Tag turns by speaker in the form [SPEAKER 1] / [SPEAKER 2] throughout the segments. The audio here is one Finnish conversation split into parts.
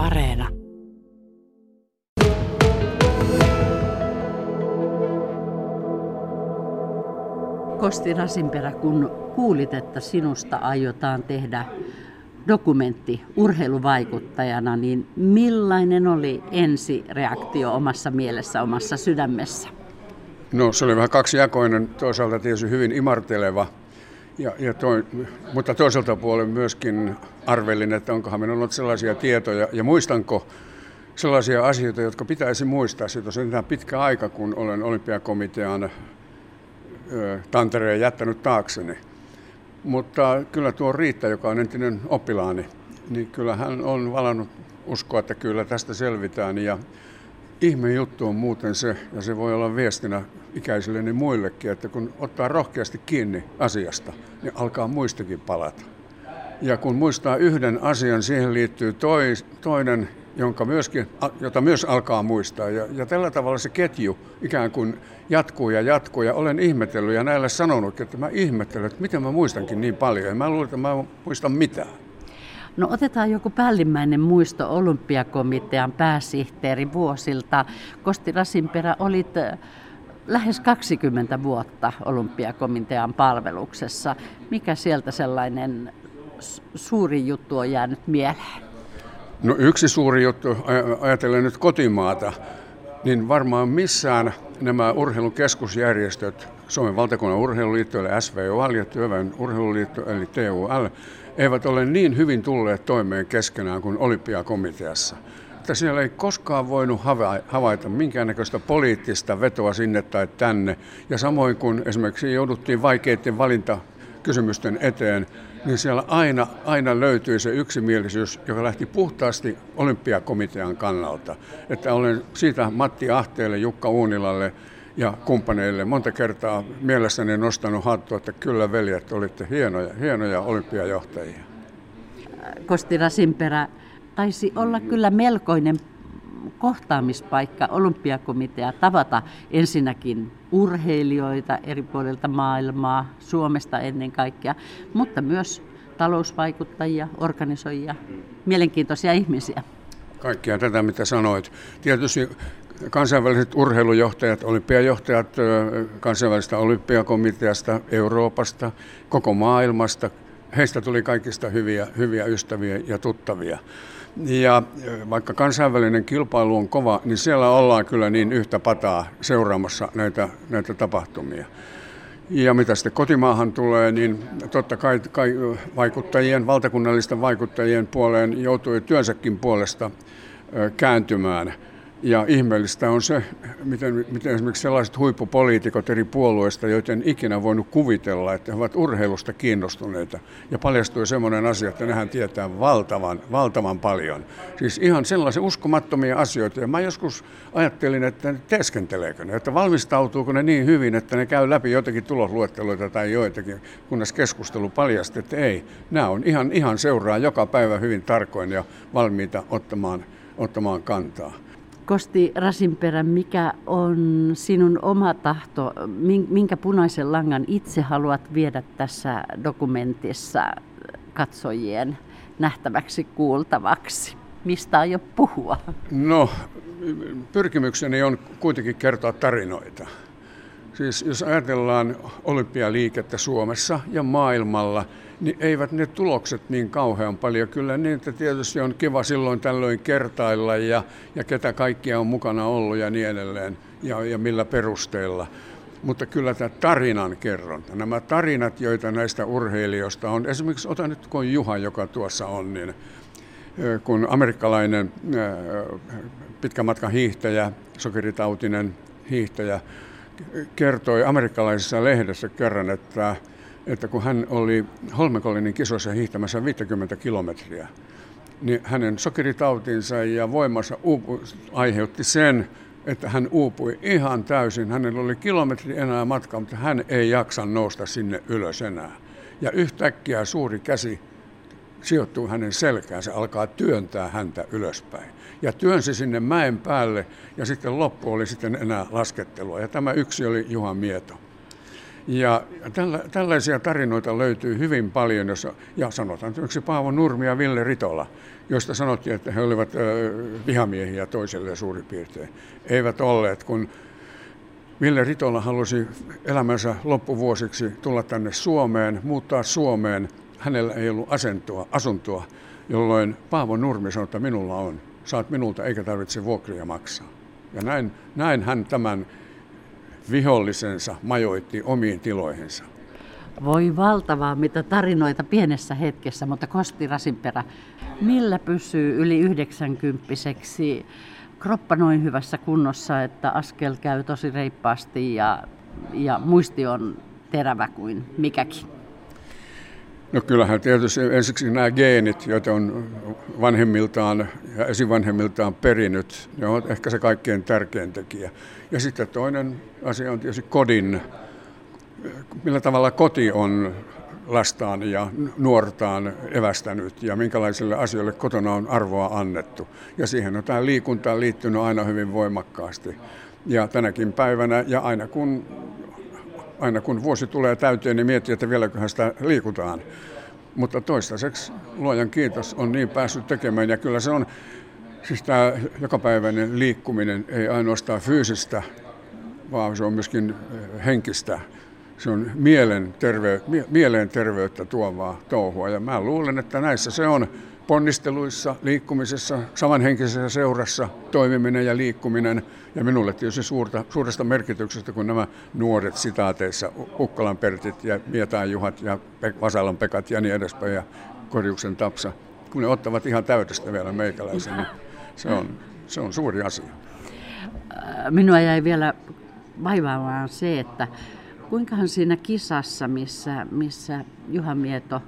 [SPEAKER 1] Areena.
[SPEAKER 2] Kosti Rasinperä, kun kuulit, että sinusta aiotaan tehdä dokumentti urheiluvaikuttajana, niin millainen oli ensireaktio omassa mielessä, omassa sydämessä?
[SPEAKER 3] No se oli vähän kaksijakoinen, toisaalta tietysti hyvin imarteleva, ja, ja toi, mutta toiselta puolen myöskin arvelin, että onkohan minulla ollut sellaisia tietoja, ja muistanko sellaisia asioita, jotka pitäisi muistaa. Siitä on pitkä aika, kun olen olympiakomitean Tantereen jättänyt taakseni. Mutta kyllä tuo Riitta, joka on entinen oppilaani, niin kyllä hän on valannut uskoa, että kyllä tästä selvitään. Ja ihme juttu on muuten se, ja se voi olla viestinä ikäisilleni muillekin, että kun ottaa rohkeasti kiinni asiasta, niin alkaa muistakin palata. Ja kun muistaa yhden asian, siihen liittyy toi, toinen, jonka myöskin, jota myös alkaa muistaa. Ja, ja tällä tavalla se ketju ikään kuin jatkuu ja jatkuu. Ja olen ihmetellyt ja näille sanonut, että mä ihmettelen, että miten mä muistankin niin paljon. Ja mä luulen, että mä en muista mitään.
[SPEAKER 2] No otetaan joku päällimmäinen muisto olympiakomitean pääsihteeri vuosilta. Kosti Rasinperä, olit lähes 20 vuotta olympiakomitean palveluksessa. Mikä sieltä sellainen suuri juttu on jäänyt mieleen?
[SPEAKER 3] No yksi suuri juttu, ajatellen nyt kotimaata, niin varmaan missään nämä urheilukeskusjärjestöt, Suomen valtakunnan urheiluliitto eli SVOL ja Työväen urheiluliitto eli TUL, eivät ole niin hyvin tulleet toimeen keskenään kuin olympiakomiteassa. Että siellä ei koskaan voinut havaita minkäännäköistä poliittista vetoa sinne tai tänne. Ja samoin kuin esimerkiksi jouduttiin vaikeiden valintakysymysten eteen, niin siellä aina, aina löytyi se yksimielisyys, joka lähti puhtaasti olympiakomitean kannalta. Että olen siitä Matti Ahteelle, Jukka Uunilalle ja kumppaneille monta kertaa mielessäni nostanut hattua, että kyllä veljet, olitte hienoja, hienoja olympiajohtajia.
[SPEAKER 2] Kosti Rasinperä, taisi olla kyllä melkoinen kohtaamispaikka olympiakomitea tavata ensinnäkin urheilijoita eri puolilta maailmaa, Suomesta ennen kaikkea, mutta myös talousvaikuttajia, organisoijia, mielenkiintoisia ihmisiä.
[SPEAKER 3] Kaikkia tätä, mitä sanoit. Tietysti kansainväliset urheilujohtajat, olympiajohtajat kansainvälisestä olympiakomiteasta, Euroopasta, koko maailmasta, heistä tuli kaikista hyviä, hyviä ystäviä ja tuttavia. Ja vaikka kansainvälinen kilpailu on kova, niin siellä ollaan kyllä niin yhtä pataa seuraamassa näitä, näitä tapahtumia. Ja mitä sitten kotimaahan tulee, niin totta kai, kai vaikuttajien, valtakunnallisten vaikuttajien puoleen joutui työnsäkin puolesta kääntymään – ja ihmeellistä on se, miten, miten esimerkiksi sellaiset huippupoliitikot eri puolueista, joiden ikinä voinut kuvitella, että he ovat urheilusta kiinnostuneita. Ja paljastui semmoinen asia, että nehän tietää valtavan, valtavan paljon. Siis ihan sellaisia uskomattomia asioita. Ja mä joskus ajattelin, että teeskenteleekö ne, että valmistautuuko ne niin hyvin, että ne käy läpi jotakin tulosluetteloita tai joitakin, kunnes keskustelu paljasti, että ei. Nämä on ihan, ihan seuraa joka päivä hyvin tarkoin ja valmiita ottamaan, ottamaan kantaa.
[SPEAKER 2] Kosti Rasinperä, mikä on sinun oma tahto, minkä punaisen langan itse haluat viedä tässä dokumentissa katsojien nähtäväksi, kuultavaksi? Mistä jo puhua?
[SPEAKER 3] No, pyrkimykseni on kuitenkin kertoa tarinoita. Siis jos ajatellaan olympialiikettä Suomessa ja maailmalla, niin eivät ne tulokset niin kauhean paljon. Kyllä niin, että tietysti on kiva silloin tällöin kertailla ja, ja ketä kaikkia on mukana ollut ja niin edelleen ja, ja millä perusteella. Mutta kyllä tämä tarinan kerronta, nämä tarinat, joita näistä urheilijoista on, esimerkiksi otan nyt kun Juha, joka tuossa on, niin kun amerikkalainen pitkän matkan hiihtäjä, sokeritautinen hiihtäjä, kertoi amerikkalaisessa lehdessä kerran, että, että kun hän oli Holmenkollinin kisoissa hiihtämässä 50 kilometriä, niin hänen sokeritautinsa ja voimansa uupu, aiheutti sen, että hän uupui ihan täysin. Hänellä oli kilometri enää matkaa, mutta hän ei jaksa nousta sinne ylös enää. Ja yhtäkkiä suuri käsi sijoittuu hänen selkään, se alkaa työntää häntä ylöspäin. Ja työnsi sinne mäen päälle ja sitten loppu oli sitten enää laskettelua. Ja tämä yksi oli Juha Mieto. Ja tällä, tällaisia tarinoita löytyy hyvin paljon, jossa, ja sanotaan yksi Paavo Nurmi ja Ville Ritola, joista sanottiin, että he olivat vihamiehiä toiselle suurin piirtein. Eivät olleet, kun Ville Ritola halusi elämänsä loppuvuosiksi tulla tänne Suomeen, muuttaa Suomeen. Hänellä ei ollut asentoa, asuntoa, jolloin Paavo Nurmi sanoi, että minulla on. Saat minulta eikä tarvitse vuokria maksaa. Ja näin, näin hän tämän vihollisensa majoitti omiin tiloihinsa.
[SPEAKER 2] Voi valtavaa, mitä tarinoita pienessä hetkessä, mutta Kosti Rasinperä, millä pysyy yli 90 kroppa noin hyvässä kunnossa, että askel käy tosi reippaasti ja, ja muisti on terävä kuin mikäkin?
[SPEAKER 3] No kyllähän tietysti ensiksi nämä geenit, joita on vanhemmiltaan ja esivanhemmiltaan perinyt, ne on ehkä se kaikkein tärkein tekijä. Ja sitten toinen asia on tietysti kodin, millä tavalla koti on lastaan ja nuortaan evästänyt ja minkälaisille asioille kotona on arvoa annettu. Ja siihen on tämä liikunta liittynyt aina hyvin voimakkaasti. Ja tänäkin päivänä ja aina kun, aina kun vuosi tulee täyteen, niin miettii, että vieläköhän sitä liikutaan. Mutta toistaiseksi, luojan kiitos, on niin päässyt tekemään ja kyllä se on, siis tämä jokapäiväinen liikkuminen ei ainoastaan fyysistä, vaan se on myöskin henkistä se on mielen terve, mielenterveyttä tuovaa touhua. Ja mä luulen, että näissä se on ponnisteluissa, liikkumisessa, samanhenkisessä seurassa toimiminen ja liikkuminen. Ja minulle tietysti suurta, suuresta merkityksestä, kun nämä nuoret sitaateissa, Ukkolan Pertit ja Mietaan Juhat ja Vasalan Pekat ja niin edespäin ja Korjuksen Tapsa, kun ne ottavat ihan täydestä vielä meikäläisen, niin se on, se on suuri asia.
[SPEAKER 2] Minua jäi vielä vaivaamaan se, että Kuinkahan siinä kisassa, missä, missä Juha Mieto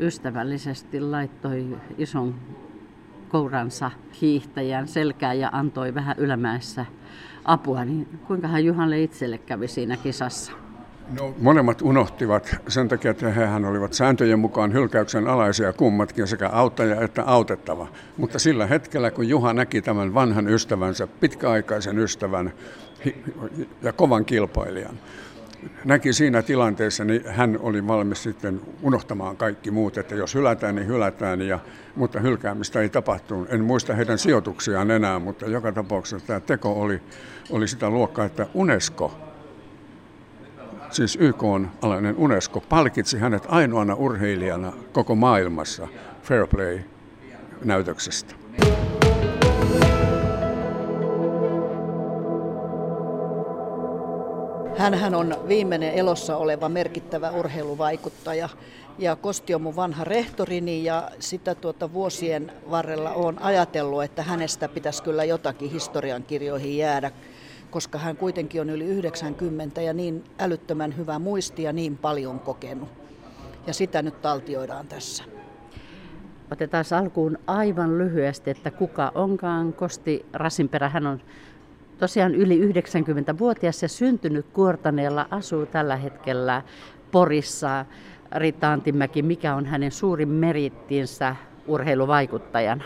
[SPEAKER 2] ystävällisesti laittoi ison kouransa hiihtäjän selkään ja antoi vähän ylämäessä apua, niin kuinkahan Juhalle itselle kävi siinä kisassa?
[SPEAKER 3] No, molemmat unohtivat sen takia, että hehän olivat sääntöjen mukaan hylkäyksen alaisia kummatkin, sekä auttaja että autettava. Mutta sillä hetkellä, kun Juha näki tämän vanhan ystävänsä, pitkäaikaisen ystävän ja kovan kilpailijan, näki siinä tilanteessa, niin hän oli valmis sitten unohtamaan kaikki muut, että jos hylätään, niin hylätään, ja, mutta hylkäämistä ei tapahtunut. En muista heidän sijoituksiaan enää, mutta joka tapauksessa tämä teko oli, oli sitä luokkaa, että UNESCO, siis YK on alainen UNESCO, palkitsi hänet ainoana urheilijana koko maailmassa Fair Play-näytöksestä.
[SPEAKER 1] Hänhän on viimeinen elossa oleva merkittävä urheiluvaikuttaja ja Kosti on mun vanha rehtorini ja sitä tuota vuosien varrella on ajatellut, että hänestä pitäisi kyllä jotakin historiankirjoihin jäädä, koska hän kuitenkin on yli 90 ja niin älyttömän hyvä muisti ja niin paljon kokenut. Ja sitä nyt taltioidaan tässä.
[SPEAKER 2] Otetaan alkuun aivan lyhyesti, että kuka onkaan Kosti Rasinperä. Hän on tosiaan yli 90-vuotias ja syntynyt Kuortaneella, asuu tällä hetkellä Porissa. Riitta Antimäki, mikä on hänen suurin merittinsä urheiluvaikuttajana?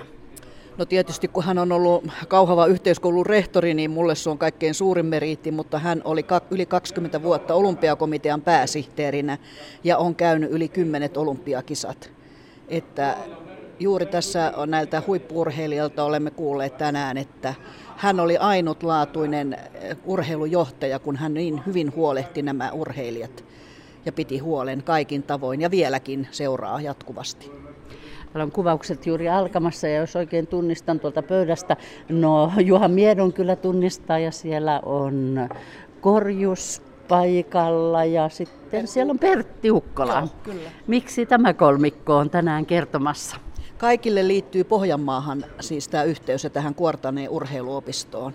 [SPEAKER 1] No tietysti kun hän on ollut Kauhava yhteiskoulun rehtori, niin mulle se on kaikkein suurin meriitti, mutta hän oli yli 20 vuotta olympiakomitean pääsihteerinä ja on käynyt yli kymmenet olympiakisat. Että juuri tässä on näiltä huippurheilijoilta olemme kuulleet tänään, että hän oli ainutlaatuinen eh, urheilujohtaja, kun hän niin hyvin huolehti nämä urheilijat ja piti huolen kaikin tavoin ja vieläkin seuraa jatkuvasti.
[SPEAKER 2] Täällä on kuvaukset juuri alkamassa ja jos oikein tunnistan tuolta pöydästä, no Juha Miedon kyllä tunnistaa ja siellä on Korjus paikalla ja sitten Pertti. siellä on Pertti Ukkola. Joo, kyllä. Miksi tämä kolmikko on tänään kertomassa?
[SPEAKER 1] Kaikille liittyy Pohjanmaahan siis tämä yhteys ja tähän Kuortaneen urheiluopistoon.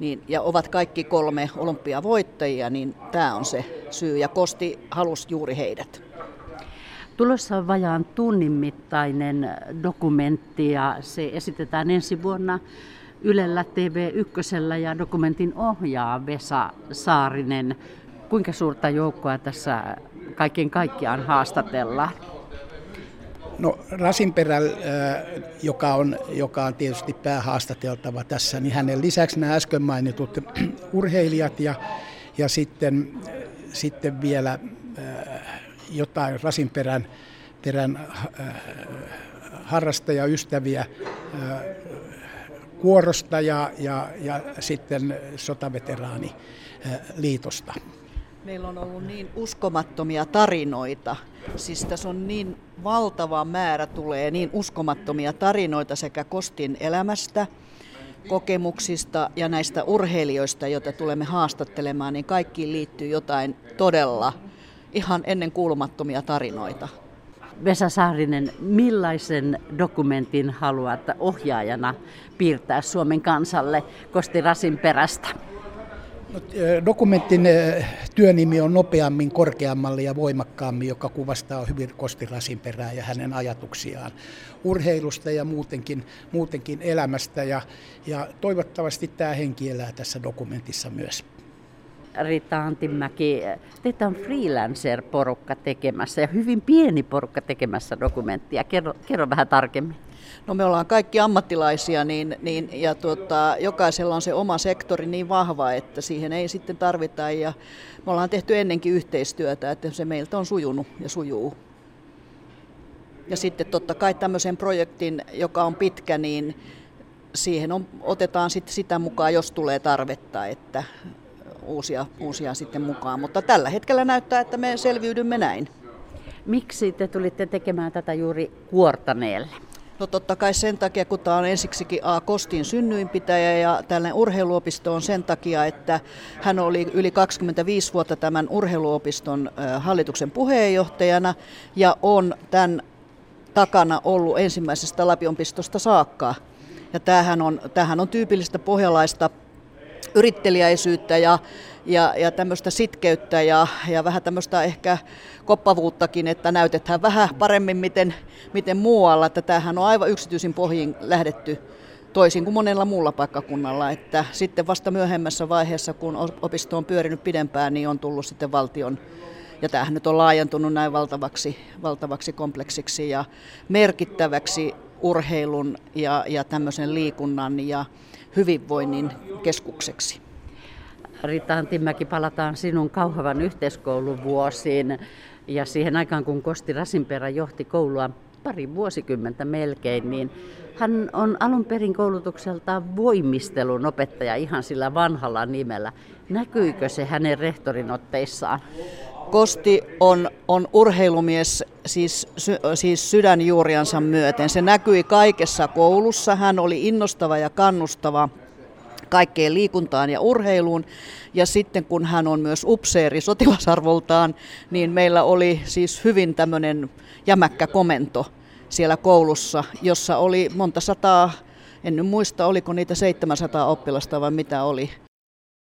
[SPEAKER 1] Niin, ja ovat kaikki kolme olympiavoittajia, niin tämä on se syy. Ja Kosti halusi juuri heidät.
[SPEAKER 2] Tulossa on vajaan tunnin mittainen dokumentti ja se esitetään ensi vuonna Ylellä TV1 ja dokumentin ohjaa Vesa Saarinen. Kuinka suurta joukkoa tässä kaiken kaikkiaan haastatellaan?
[SPEAKER 4] No Rasinperä, äh, joka on, joka on tietysti päähaastateltava tässä, niin hänen lisäksi nämä äsken mainitut urheilijat ja, ja sitten sitten vielä jotain Rasinperän perän, harrastajaystäviä kuorosta ja, ja, ja sitten sotaveteraaniliitosta.
[SPEAKER 1] Meillä on ollut niin uskomattomia tarinoita. Siis tässä on niin valtava määrä tulee niin uskomattomia tarinoita sekä Kostin elämästä, kokemuksista ja näistä urheilijoista, joita tulemme haastattelemaan, niin kaikkiin liittyy jotain todella ihan ennen kuulumattomia tarinoita.
[SPEAKER 2] Vesa Saarinen, millaisen dokumentin haluat ohjaajana piirtää Suomen kansalle Kosti Rasin perästä?
[SPEAKER 4] Dokumentin työnimi on nopeammin, korkeammalle ja voimakkaammin, joka kuvastaa hyvin Kosti Rasinperää ja hänen ajatuksiaan urheilusta ja muutenkin, muutenkin elämästä. Ja, ja toivottavasti tämä henki elää tässä dokumentissa myös.
[SPEAKER 2] Rita Antimäki, teitä on freelancer-porukka tekemässä ja hyvin pieni porukka tekemässä dokumenttia. Kerro, kerro vähän tarkemmin.
[SPEAKER 1] No me ollaan kaikki ammattilaisia niin, niin, ja tuota, jokaisella on se oma sektori niin vahva, että siihen ei sitten tarvita. Ja me ollaan tehty ennenkin yhteistyötä, että se meiltä on sujunut ja sujuu. Ja sitten totta kai tämmöisen projektin, joka on pitkä, niin siihen on, otetaan sitten sitä mukaan, jos tulee tarvetta, että uusia, uusia sitten mukaan. Mutta tällä hetkellä näyttää, että me selviydymme näin.
[SPEAKER 2] Miksi te tulitte tekemään tätä juuri Kuortaneelle?
[SPEAKER 1] No totta kai sen takia, kun tämä on ensiksikin A. Kostin synnyinpitäjä ja tällainen urheiluopisto on sen takia, että hän oli yli 25 vuotta tämän urheiluopiston hallituksen puheenjohtajana ja on tämän takana ollut ensimmäisestä Lapionpistosta saakka. Ja tämähän on, tämähän on tyypillistä pohjalaista yritteliäisyyttä ja, ja, ja tämmöistä sitkeyttä ja, ja vähän tämmöistä ehkä koppavuuttakin, että näytetään vähän paremmin miten, miten muualla. Että tämähän on aivan yksityisin pohjiin lähdetty toisin kuin monella muulla paikkakunnalla. Että sitten vasta myöhemmässä vaiheessa, kun opisto on pyörinyt pidempään, niin on tullut sitten valtion ja tämähän nyt on laajentunut näin valtavaksi, valtavaksi kompleksiksi ja merkittäväksi urheilun ja, ja tämmöisen liikunnan ja hyvinvoinnin keskukseksi.
[SPEAKER 2] Rita Antimäki, palataan sinun kauhavan yhteiskoulun vuosiin ja siihen aikaan, kun Kosti Rasinperä johti koulua pari vuosikymmentä melkein, niin hän on alun perin koulutukseltaan voimistelun opettaja ihan sillä vanhalla nimellä. Näkyykö se hänen rehtorinotteissaan?
[SPEAKER 1] Kosti on, on urheilumies siis, sy, siis sydänjuuriansa myöten. Se näkyi kaikessa koulussa. Hän oli innostava ja kannustava kaikkeen liikuntaan ja urheiluun. Ja sitten kun hän on myös upseeri sotilasarvoltaan, niin meillä oli siis hyvin tämmöinen jämäkkä komento siellä koulussa, jossa oli monta sataa, en nyt muista oliko niitä 700 oppilasta vai mitä oli